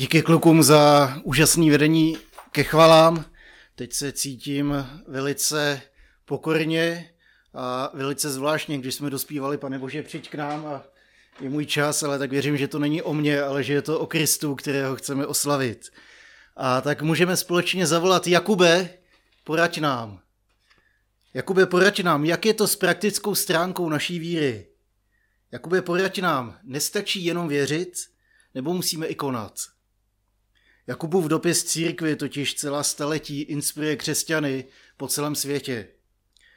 Díky klukům za úžasný vedení ke chvalám. Teď se cítím velice pokorně a velice zvláštně, když jsme dospívali, pane Bože, přijď k nám a je můj čas, ale tak věřím, že to není o mně, ale že je to o Kristu, kterého chceme oslavit. A tak můžeme společně zavolat Jakube, poraď nám. Jakube, poraď nám, jak je to s praktickou stránkou naší víry? Jakube, poraď nám, nestačí jenom věřit, nebo musíme i konat? Jakubův dopis církvi totiž celá staletí inspiruje křesťany po celém světě.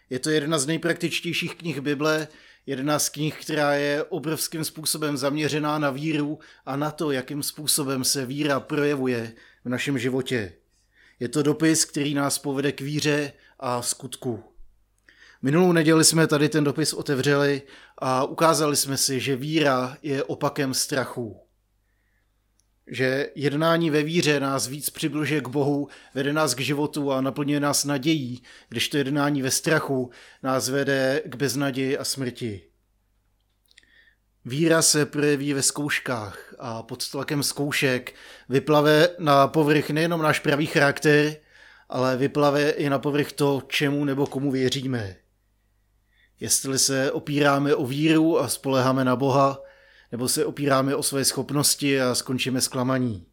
Je to jedna z nejpraktičtějších knih Bible, jedna z knih, která je obrovským způsobem zaměřená na víru a na to, jakým způsobem se víra projevuje v našem životě. Je to dopis, který nás povede k víře a skutku. Minulou neděli jsme tady ten dopis otevřeli a ukázali jsme si, že víra je opakem strachu že jednání ve víře nás víc přibližuje k Bohu, vede nás k životu a naplňuje nás nadějí, když to jednání ve strachu nás vede k beznaději a smrti. Víra se projeví ve zkouškách a pod tlakem zkoušek vyplave na povrch nejenom náš pravý charakter, ale vyplave i na povrch to, čemu nebo komu věříme. Jestli se opíráme o víru a spoleháme na Boha, nebo se opíráme o své schopnosti a skončíme zklamaní.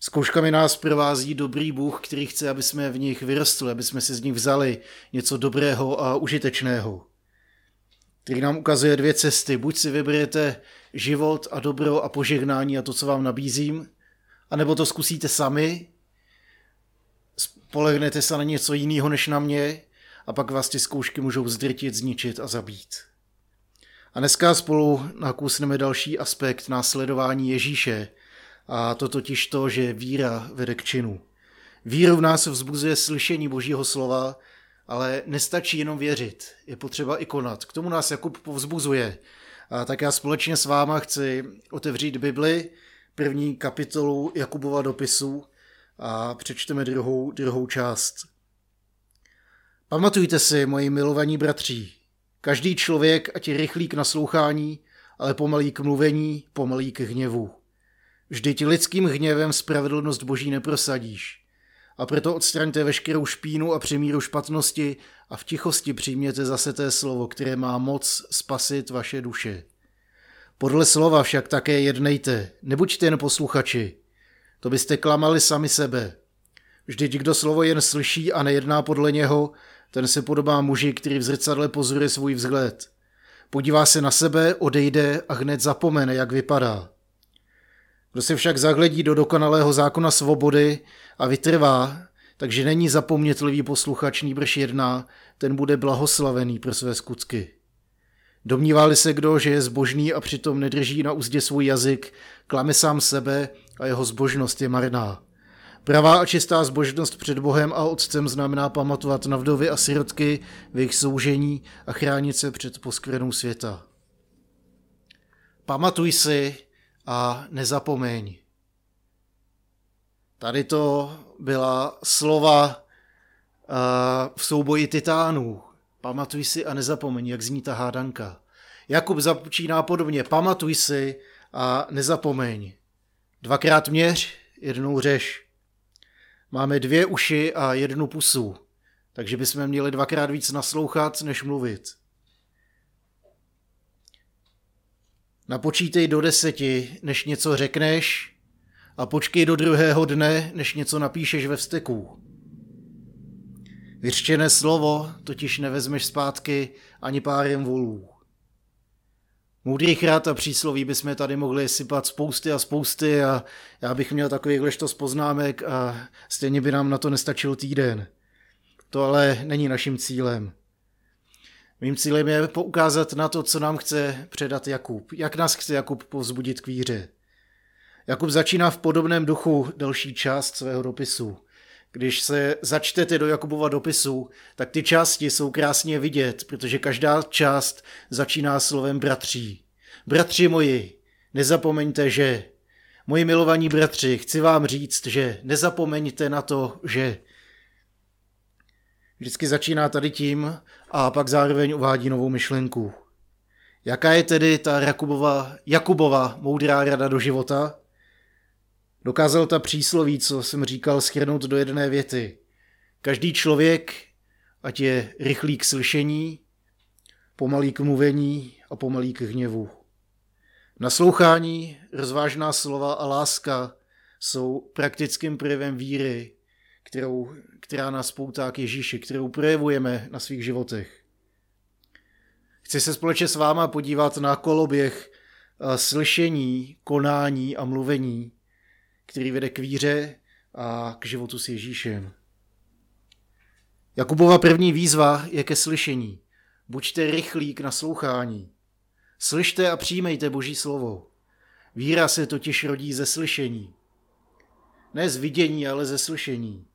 Zkouškami nás provází dobrý Bůh, který chce, aby jsme v nich vyrostli, aby jsme si z nich vzali něco dobrého a užitečného. Který nám ukazuje dvě cesty. Buď si vyberete život a dobro a požehnání a to, co vám nabízím, anebo to zkusíte sami, spolehnete se na něco jiného než na mě a pak vás ty zkoušky můžou zdrtit, zničit a zabít. A dneska spolu nakousneme další aspekt následování Ježíše, a to totiž to, že víra vede k činu. Víru v nás vzbuzuje slyšení Božího slova, ale nestačí jenom věřit, je potřeba i konat. K tomu nás Jakub povzbuzuje. A tak já společně s váma chci otevřít Bibli, první kapitolu Jakubova dopisu a přečteme druhou, druhou část. Pamatujte si, moji milovaní bratří, Každý člověk, ať je rychlý k naslouchání, ale pomalý k mluvení, pomalý k hněvu. Vždyť lidským hněvem spravedlnost boží neprosadíš. A proto odstraňte veškerou špínu a přemíru špatnosti a v tichosti přijměte zase té slovo, které má moc spasit vaše duše. Podle slova však také jednejte, nebuďte jen posluchači. To byste klamali sami sebe. Vždyť kdo slovo jen slyší a nejedná podle něho, ten se podobá muži, který v zrcadle pozoruje svůj vzhled. Podívá se na sebe, odejde a hned zapomene, jak vypadá. Kdo se však zahledí do dokonalého zákona svobody a vytrvá, takže není zapomnětlivý posluchač, nýbrž jedná, ten bude blahoslavený pro své skutky. Domnívá-li se kdo, že je zbožný a přitom nedrží na úzdě svůj jazyk, klame sám sebe a jeho zbožnost je marná. Pravá a čistá zbožnost před Bohem a Otcem znamená pamatovat na vdovy a sirotky v jejich soužení a chránit se před poskvrnou světa. Pamatuj si a nezapomeň. Tady to byla slova v souboji titánů. Pamatuj si a nezapomeň, jak zní ta hádanka. Jakub započíná podobně. Pamatuj si a nezapomeň. Dvakrát měř, jednou řeš. Máme dvě uši a jednu pusu, takže bychom měli dvakrát víc naslouchat, než mluvit. Napočítej do deseti, než něco řekneš a počkej do druhého dne, než něco napíšeš ve vzteku. Vyřčené slovo totiž nevezmeš zpátky ani párem volů. Moudrých rád a přísloví bychom tady mohli sypat spousty a spousty a já bych měl takovýchhle z poznámek a stejně by nám na to nestačil týden. To ale není naším cílem. Mým cílem je poukázat na to, co nám chce předat Jakub. Jak nás chce Jakub povzbudit k víře. Jakub začíná v podobném duchu další část svého dopisu. Když se začtete do Jakubova dopisu, tak ty části jsou krásně vidět, protože každá část začíná slovem bratří. Bratři moji, nezapomeňte, že... Moji milovaní bratři, chci vám říct, že nezapomeňte na to, že... Vždycky začíná tady tím a pak zároveň uvádí novou myšlenku. Jaká je tedy ta Jakubova, Jakubova moudrá rada do života? Dokázal ta přísloví, co jsem říkal, schrnout do jedné věty. Každý člověk, ať je rychlý k slyšení, pomalý k mluvení a pomalý k hněvu. Naslouchání, rozvážná slova a láska jsou praktickým projevem víry, kterou, která nás poutá k Ježíši, kterou projevujeme na svých životech. Chci se společně s váma podívat na koloběh slyšení, konání a mluvení, který vede k víře a k životu s Ježíšem. Jakubova první výzva je ke slyšení. Buďte rychlí k naslouchání. Slyšte a přijmejte Boží slovo. Víra se totiž rodí ze slyšení. Ne z vidění, ale ze slyšení.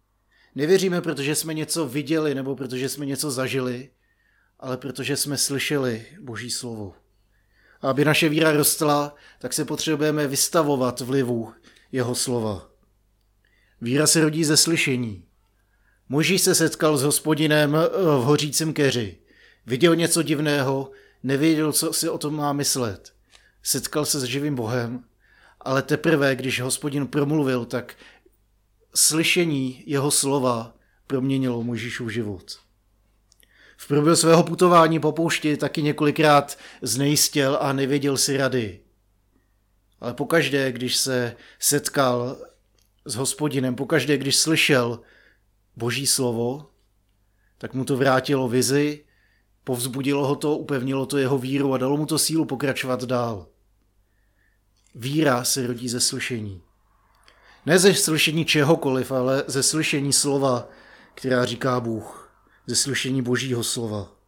Nevěříme, protože jsme něco viděli nebo protože jsme něco zažili, ale protože jsme slyšeli Boží slovo. A aby naše víra rostla, tak se potřebujeme vystavovat vlivu jeho slova. Víra se rodí ze slyšení. Možíš se setkal s hospodinem v hořícím keři. Viděl něco divného, nevěděl, co si o tom má myslet. Setkal se s živým Bohem, ale teprve, když hospodin promluvil, tak slyšení jeho slova proměnilo Možíšův život. V průběhu svého putování po poušti taky několikrát znejistěl a nevěděl si rady. Ale pokaždé, když se setkal s hospodinem, pokaždé, když slyšel boží slovo, tak mu to vrátilo vizi, povzbudilo ho to, upevnilo to jeho víru a dalo mu to sílu pokračovat dál. Víra se rodí ze slyšení. Ne ze slyšení čehokoliv, ale ze slyšení slova, která říká Bůh. Ze slyšení božího slova.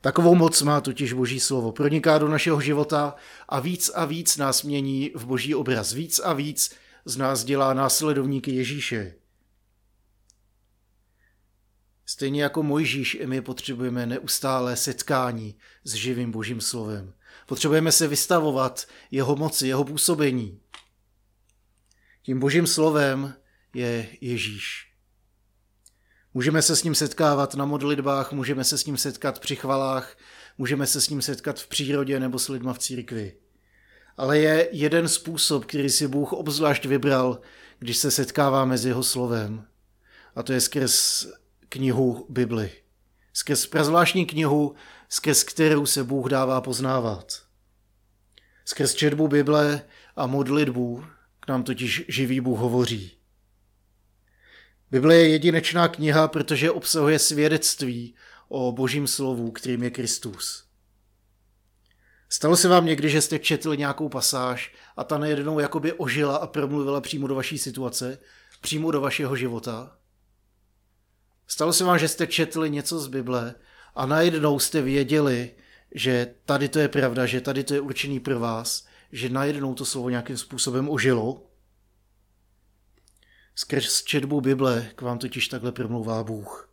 Takovou moc má totiž boží slovo. Proniká do našeho života a víc a víc nás mění v boží obraz. Víc a víc z nás dělá následovníky Ježíše. Stejně jako Mojžíš, i my potřebujeme neustále setkání s živým božím slovem. Potřebujeme se vystavovat jeho moci, jeho působení. Tím božím slovem je Ježíš. Můžeme se s ním setkávat na modlitbách, můžeme se s ním setkat při chvalách, můžeme se s ním setkat v přírodě nebo s lidma v církvi. Ale je jeden způsob, který si Bůh obzvlášť vybral, když se setkáváme s jeho slovem. A to je skrz knihu Bibli. Skrz prazvláštní knihu, skrz kterou se Bůh dává poznávat. Skrz četbu Bible a modlitbu k nám totiž živý Bůh hovoří. Bible je jedinečná kniha, protože obsahuje svědectví o božím slovu, kterým je Kristus. Stalo se vám někdy, že jste četli nějakou pasáž a ta najednou jakoby ožila a promluvila přímo do vaší situace, přímo do vašeho života? Stalo se vám, že jste četli něco z Bible a najednou jste věděli, že tady to je pravda, že tady to je určený pro vás, že najednou to slovo nějakým způsobem ožilo? Skrz četbu Bible k vám totiž takhle promlouvá Bůh.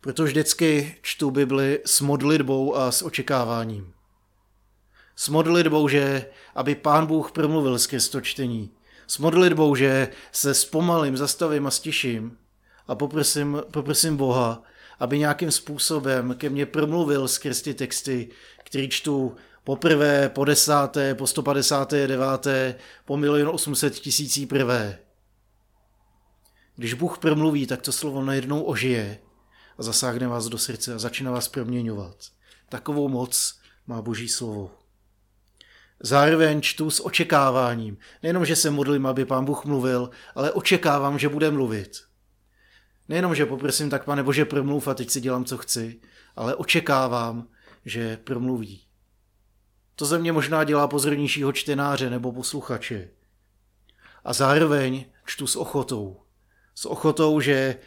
Proto vždycky čtu Bibli s modlitbou a s očekáváním. S modlitbou, že aby Pán Bůh promluvil skrz to čtení. S modlitbou, že se zpomalím, zastavím a stiším a poprosím, poprosím Boha, aby nějakým způsobem ke mně promluvil skrz ty texty, který čtu poprvé, po desáté, po 159. po milion 800 tisící prvé. Když Bůh promluví, tak to slovo najednou ožije a zasáhne vás do srdce a začne vás proměňovat. Takovou moc má Boží slovo. Zároveň čtu s očekáváním. Nejenom, že se modlím, aby pán Bůh mluvil, ale očekávám, že bude mluvit. Nejenom, že poprosím tak, pane Bože, promluv a teď si dělám, co chci, ale očekávám, že promluví. To ze mě možná dělá pozornějšího čtenáře nebo posluchače. A zároveň čtu s ochotou. S ochotou, že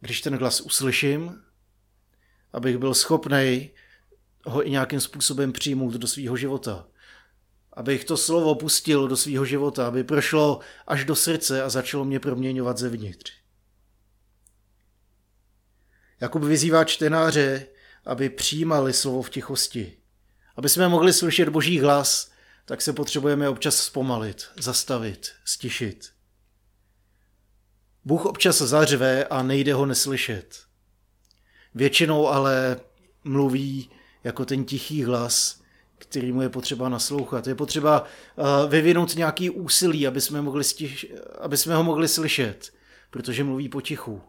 když ten hlas uslyším, abych byl schopný ho i nějakým způsobem přijmout do svého života. Abych to slovo pustil do svého života, aby prošlo až do srdce a začalo mě proměňovat zevnitř. Jakub vyzývá čtenáře, aby přijímali slovo v tichosti, aby jsme mohli slyšet boží hlas, tak se potřebujeme občas zpomalit, zastavit, stišit. Bůh občas zařve a nejde ho neslyšet. Většinou ale mluví jako ten tichý hlas, kterýmu je potřeba naslouchat. Je potřeba uh, vyvinout nějaký úsilí, aby jsme, mohli stiž, aby jsme ho mohli slyšet, protože mluví potichu.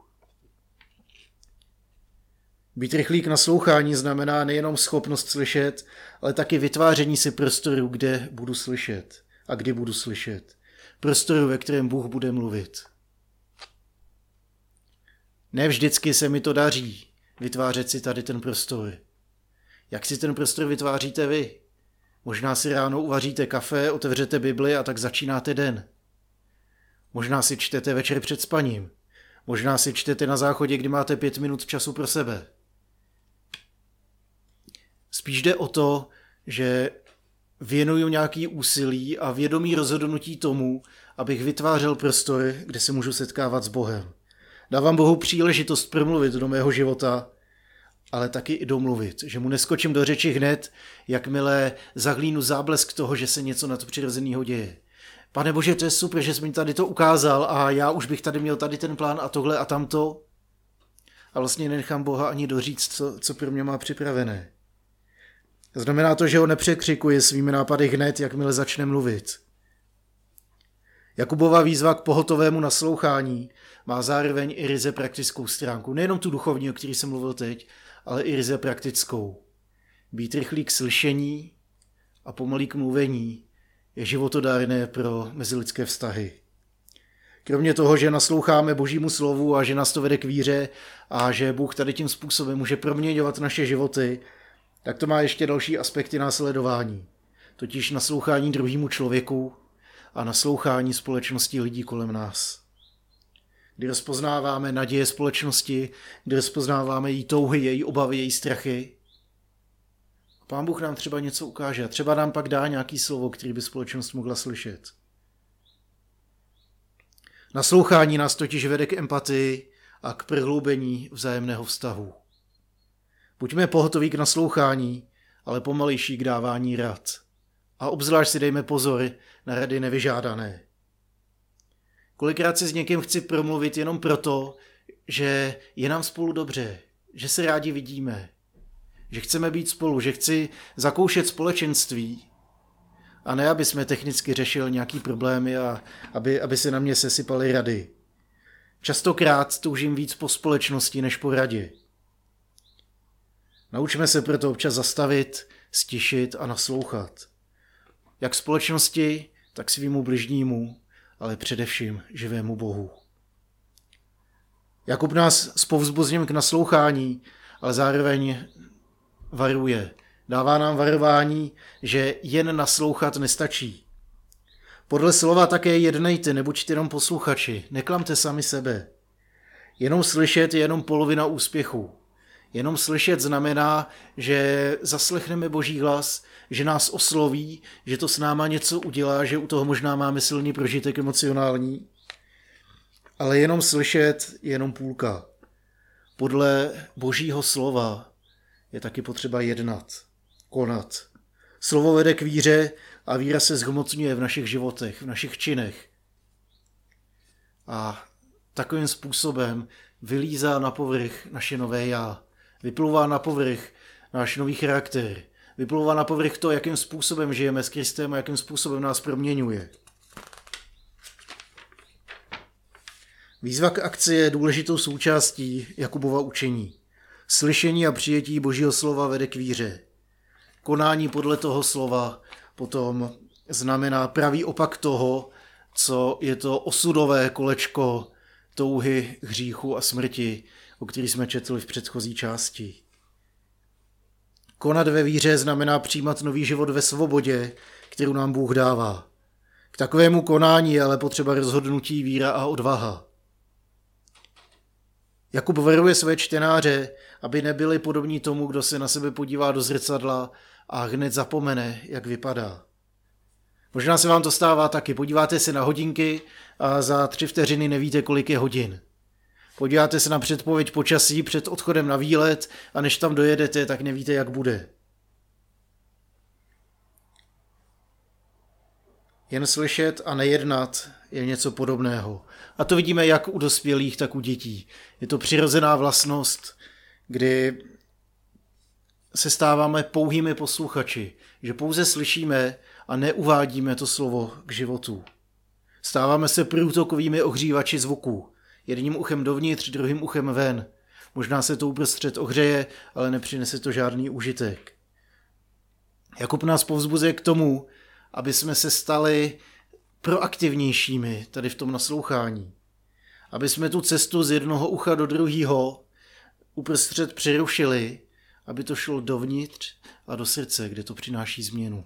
Být rychlý k naslouchání znamená nejenom schopnost slyšet, ale taky vytváření si prostoru, kde budu slyšet a kdy budu slyšet. Prostoru, ve kterém Bůh bude mluvit. Ne vždycky se mi to daří vytvářet si tady ten prostor. Jak si ten prostor vytváříte vy? Možná si ráno uvaříte kafe, otevřete Bibli a tak začínáte den. Možná si čtete večer před spaním. Možná si čtete na záchodě, kdy máte pět minut času pro sebe. Spíš jde o to, že věnuju nějaký úsilí a vědomí rozhodnutí tomu, abych vytvářel prostor, kde se můžu setkávat s Bohem. Dávám Bohu příležitost promluvit do mého života, ale taky i domluvit, že mu neskočím do řeči hned, jakmile zahlínu záblesk toho, že se něco nadpřirozeného děje. Pane Bože, to je super, že jsi mi tady to ukázal a já už bych tady měl tady ten plán a tohle a tamto. A vlastně nenechám Boha ani doříct, co, co pro mě má připravené. Znamená to, že ho nepřekřikuji svými nápady hned, jakmile začne mluvit. Jakubova výzva k pohotovému naslouchání má zároveň i ryze praktickou stránku. Nejenom tu duchovní, o který jsem mluvil teď, ale i ryze praktickou. Být rychlý k slyšení a pomalý k mluvení je životodárné pro mezilidské vztahy. Kromě toho, že nasloucháme božímu slovu a že nás to vede k víře a že Bůh tady tím způsobem může proměňovat naše životy, tak to má ještě další aspekty následování. Totiž naslouchání druhému člověku a naslouchání společnosti lidí kolem nás. Kdy rozpoznáváme naděje společnosti, kdy rozpoznáváme její touhy, její obavy, její strachy. A pán Bůh nám třeba něco ukáže a třeba nám pak dá nějaký slovo, který by společnost mohla slyšet. Naslouchání nás totiž vede k empatii a k prohloubení vzájemného vztahu. Buďme pohotoví k naslouchání, ale pomalejší k dávání rad. A obzvlášť si dejme pozor na rady nevyžádané. Kolikrát si s někým chci promluvit jenom proto, že je nám spolu dobře, že se rádi vidíme, že chceme být spolu, že chci zakoušet společenství a ne, aby jsme technicky řešili nějaký problémy a aby, aby se na mě sesypaly rady. Častokrát toužím víc po společnosti než po radě. Naučme se proto občas zastavit, stišit a naslouchat. Jak společnosti, tak svýmu bližnímu, ale především živému Bohu. Jakub nás spovzbuzním k naslouchání, ale zároveň varuje. Dává nám varování, že jen naslouchat nestačí. Podle slova také jednejte, nebuďte jenom posluchači, neklamte sami sebe. Jenom slyšet je jenom polovina úspěchu. Jenom slyšet znamená, že zaslechneme Boží hlas, že nás osloví, že to s náma něco udělá, že u toho možná máme silný prožitek emocionální. Ale jenom slyšet je jenom půlka. Podle Božího slova je taky potřeba jednat, konat. Slovo vede k víře a víra se zhmotňuje v našich životech, v našich činech. A takovým způsobem vylízá na povrch naše nové já. Vyplouvá na povrch náš nový charakter. Vyplouvá na povrch to, jakým způsobem žijeme s Kristem a jakým způsobem nás proměňuje. Výzva k akci je důležitou součástí Jakubova učení. Slyšení a přijetí Božího slova vede k víře. Konání podle toho slova potom znamená pravý opak toho, co je to osudové kolečko touhy, hříchu a smrti, o který jsme četli v předchozí části. Konat ve víře znamená přijímat nový život ve svobodě, kterou nám Bůh dává. K takovému konání je ale potřeba rozhodnutí, víra a odvaha. Jakub varuje své čtenáře, aby nebyli podobní tomu, kdo se na sebe podívá do zrcadla a hned zapomene, jak vypadá. Možná se vám to stává taky. Podíváte se na hodinky a za tři vteřiny nevíte, kolik je hodin. Podíváte se na předpověď počasí před odchodem na výlet a než tam dojedete, tak nevíte, jak bude. Jen slyšet a nejednat je něco podobného. A to vidíme jak u dospělých, tak u dětí. Je to přirozená vlastnost, kdy se stáváme pouhými posluchači, že pouze slyšíme a neuvádíme to slovo k životu. Stáváme se průtokovými ohřívači zvuků, jedním uchem dovnitř, druhým uchem ven. Možná se to uprostřed ohřeje, ale nepřinese to žádný užitek. Jakub nás povzbuzuje k tomu, aby jsme se stali proaktivnějšími tady v tom naslouchání. Aby jsme tu cestu z jednoho ucha do druhého uprostřed přerušili, aby to šlo dovnitř a do srdce, kde to přináší změnu.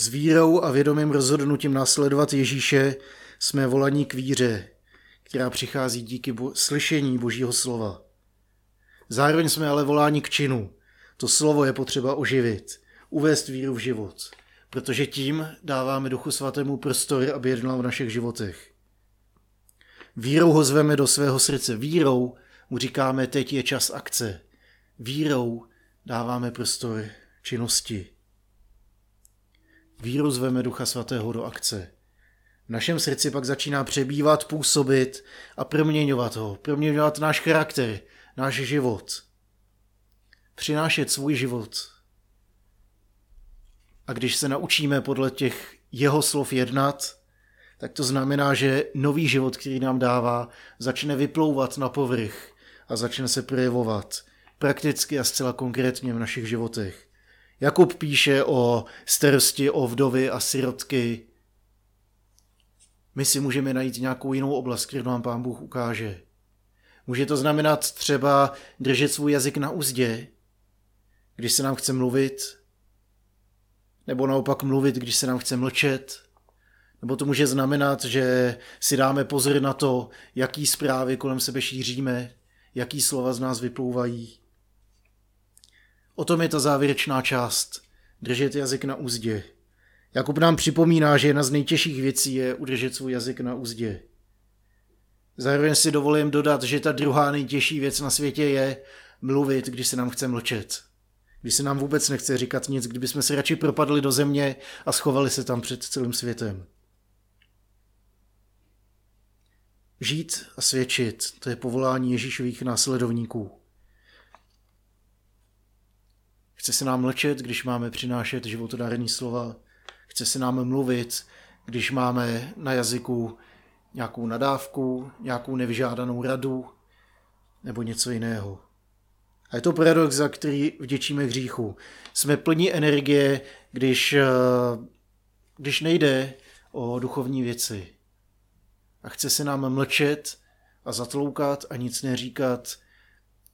S vírou a vědomým rozhodnutím následovat Ježíše jsme volaní k víře, která přichází díky bo- slyšení Božího slova. Zároveň jsme ale voláni k činu. To slovo je potřeba oživit, uvést víru v život, protože tím dáváme Duchu Svatému prostor, aby jednal v našich životech. Vírou ho zveme do svého srdce. Vírou mu říkáme, teď je čas akce. Vírou dáváme prostor činnosti. Vírou zveme Ducha Svatého do akce. V našem srdci pak začíná přebývat, působit a proměňovat ho, proměňovat náš charakter, náš život. Přinášet svůj život. A když se naučíme podle těch jeho slov jednat, tak to znamená, že nový život, který nám dává, začne vyplouvat na povrch a začne se projevovat prakticky a zcela konkrétně v našich životech. Jakub píše o starosti o vdovy a sirotky. My si můžeme najít nějakou jinou oblast, kterou nám pán Bůh ukáže. Může to znamenat třeba držet svůj jazyk na úzdě, když se nám chce mluvit, nebo naopak mluvit, když se nám chce mlčet, nebo to může znamenat, že si dáme pozor na to, jaký zprávy kolem sebe šíříme, jaký slova z nás vyplouvají. O tom je ta závěrečná část. Držet jazyk na úzdě. Jakub nám připomíná, že jedna z nejtěžších věcí je udržet svůj jazyk na úzdě. Zároveň si dovolím dodat, že ta druhá nejtěžší věc na světě je mluvit, když se nám chce mlčet. Když se nám vůbec nechce říkat nic, kdybychom se radši propadli do země a schovali se tam před celým světem. Žít a svědčit, to je povolání Ježíšových následovníků. Chce se nám mlčet, když máme přinášet životodární slova. Chce se nám mluvit, když máme na jazyku nějakou nadávku, nějakou nevyžádanou radu nebo něco jiného. A je to paradox, za který vděčíme hříchu. Jsme plní energie, když, eh, když nejde o duchovní věci. A chce se nám mlčet a zatloukat a nic neříkat,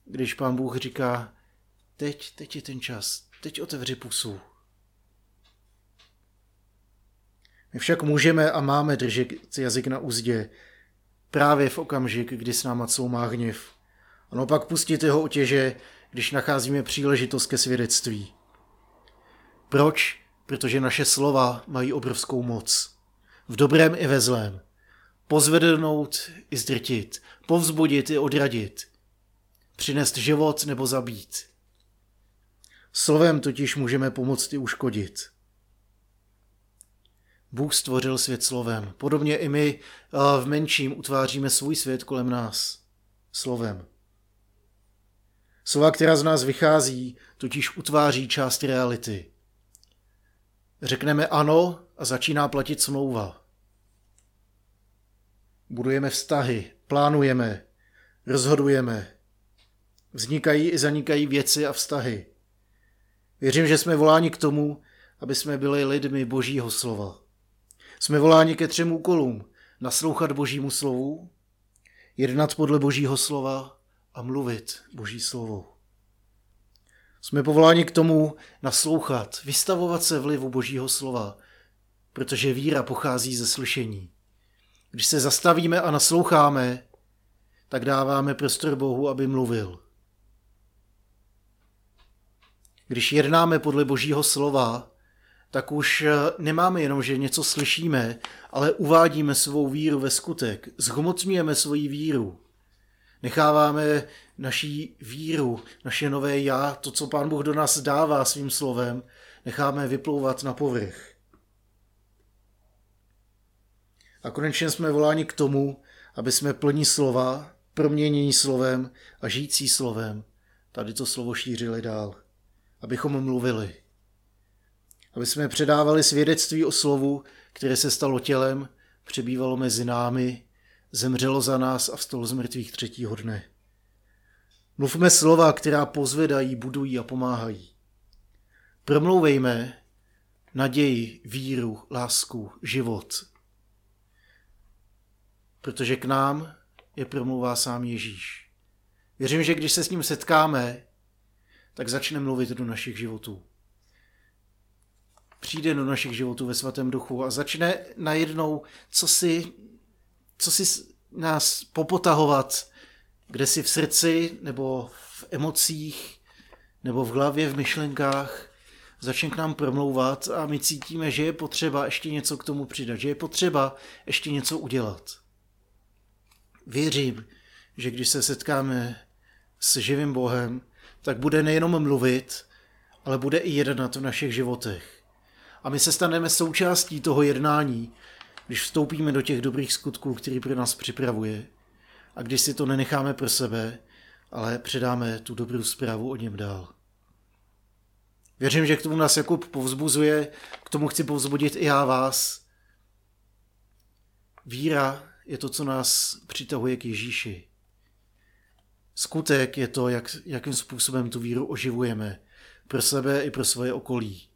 když pán Bůh říká, Teď, teď je ten čas. Teď otevři pusu. My však můžeme a máme držet jazyk na úzdě právě v okamžik, kdy s náma má hněv. A no pak pustit jeho otěže, když nacházíme příležitost ke svědectví. Proč? Protože naše slova mají obrovskou moc. V dobrém i ve zlém. Pozvednout i zdrtit, povzbudit i odradit. Přinést život nebo zabít. Slovem totiž můžeme pomoct i uškodit. Bůh stvořil svět slovem. Podobně i my v menším utváříme svůj svět kolem nás. Slovem. Slova, která z nás vychází, totiž utváří část reality. Řekneme ano a začíná platit smlouva. Budujeme vztahy, plánujeme, rozhodujeme. Vznikají i zanikají věci a vztahy. Věřím, že jsme voláni k tomu, aby jsme byli lidmi Božího slova. Jsme voláni ke třem úkolům. Naslouchat Božímu slovu, jednat podle Božího slova a mluvit Boží slovo. Jsme povoláni k tomu naslouchat, vystavovat se vlivu Božího slova, protože víra pochází ze slyšení. Když se zastavíme a nasloucháme, tak dáváme prostor Bohu, aby mluvil. Když jednáme podle Božího slova, tak už eh, nemáme jenom, že něco slyšíme, ale uvádíme svou víru ve skutek, zhmotňujeme svoji víru. Necháváme naší víru, naše nové já, to, co Pán Bůh do nás dává svým slovem, necháme vyplouvat na povrch. A konečně jsme voláni k tomu, aby jsme plní slova, proměnění slovem a žijící slovem, tady to slovo šířili dál. Abychom mluvili. Aby jsme předávali svědectví o slovu, které se stalo tělem, přebývalo mezi námi, zemřelo za nás a vstalo z mrtvých třetího dne. Mluvme slova, která pozvedají, budují a pomáhají. Promlouvejme naději, víru, lásku, život. Protože k nám je promluvá sám Ježíš. Věřím, že když se s ním setkáme, tak začne mluvit do našich životů. Přijde do našich životů ve svatém duchu a začne najednou co si, co si nás popotahovat, kde si v srdci nebo v emocích nebo v hlavě, v myšlenkách, začne k nám promlouvat a my cítíme, že je potřeba ještě něco k tomu přidat, že je potřeba ještě něco udělat. Věřím, že když se setkáme s živým Bohem, tak bude nejenom mluvit, ale bude i jednat v našich životech. A my se staneme součástí toho jednání, když vstoupíme do těch dobrých skutků, který pro nás připravuje. A když si to nenecháme pro sebe, ale předáme tu dobrou zprávu o něm dál. Věřím, že k tomu nás Jakub povzbuzuje, k tomu chci povzbudit i já vás. Víra je to, co nás přitahuje k Ježíši. Skutek je to, jak, jakým způsobem tu víru oživujeme pro sebe i pro svoje okolí.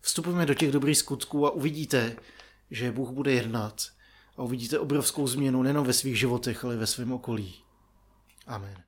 Vstupujeme do těch dobrých skutků a uvidíte, že Bůh bude jednat a uvidíte obrovskou změnu nejen ve svých životech, ale ve svém okolí. Amen.